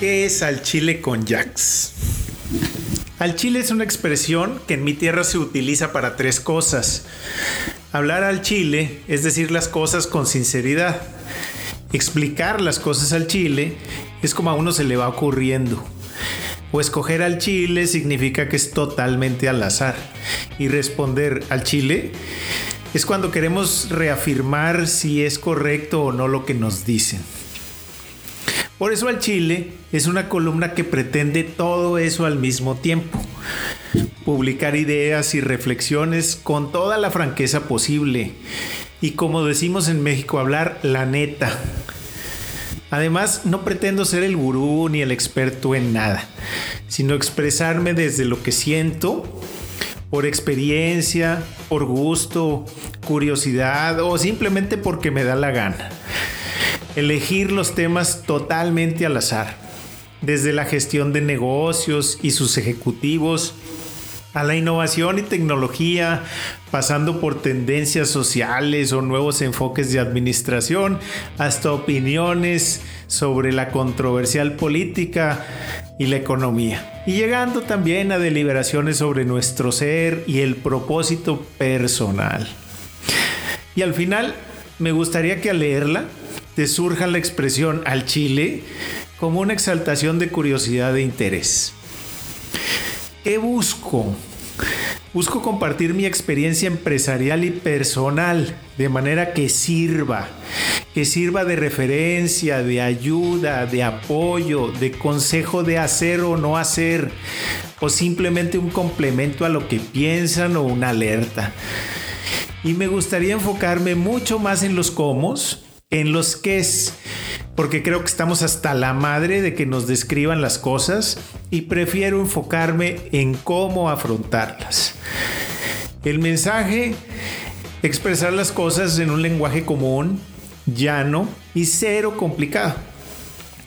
es al chile con Jax? Al chile es una expresión que en mi tierra se utiliza para tres cosas. Hablar al chile es decir las cosas con sinceridad. Explicar las cosas al chile es como a uno se le va ocurriendo. O escoger al chile significa que es totalmente al azar. Y responder al chile es cuando queremos reafirmar si es correcto o no lo que nos dicen. Por eso al Chile es una columna que pretende todo eso al mismo tiempo. Publicar ideas y reflexiones con toda la franqueza posible. Y como decimos en México, hablar la neta. Además, no pretendo ser el gurú ni el experto en nada, sino expresarme desde lo que siento, por experiencia, por gusto, curiosidad o simplemente porque me da la gana elegir los temas totalmente al azar, desde la gestión de negocios y sus ejecutivos, a la innovación y tecnología, pasando por tendencias sociales o nuevos enfoques de administración, hasta opiniones sobre la controversial política y la economía. Y llegando también a deliberaciones sobre nuestro ser y el propósito personal. Y al final, me gustaría que al leerla te surja la expresión al chile como una exaltación de curiosidad e interés. ¿Qué busco? Busco compartir mi experiencia empresarial y personal de manera que sirva, que sirva de referencia, de ayuda, de apoyo, de consejo de hacer o no hacer, o simplemente un complemento a lo que piensan o una alerta. Y me gustaría enfocarme mucho más en los cómo en los que es, porque creo que estamos hasta la madre de que nos describan las cosas y prefiero enfocarme en cómo afrontarlas. El mensaje, expresar las cosas en un lenguaje común, llano y cero complicado.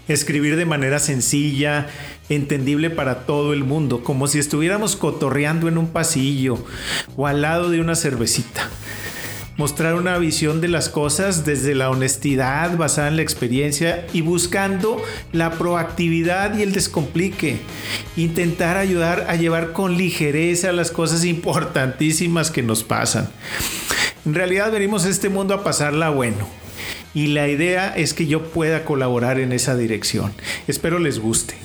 Escribir de manera sencilla, entendible para todo el mundo, como si estuviéramos cotorreando en un pasillo o al lado de una cervecita mostrar una visión de las cosas desde la honestidad basada en la experiencia y buscando la proactividad y el descomplique. Intentar ayudar a llevar con ligereza las cosas importantísimas que nos pasan. En realidad venimos a este mundo a pasarla bueno. Y la idea es que yo pueda colaborar en esa dirección. Espero les guste.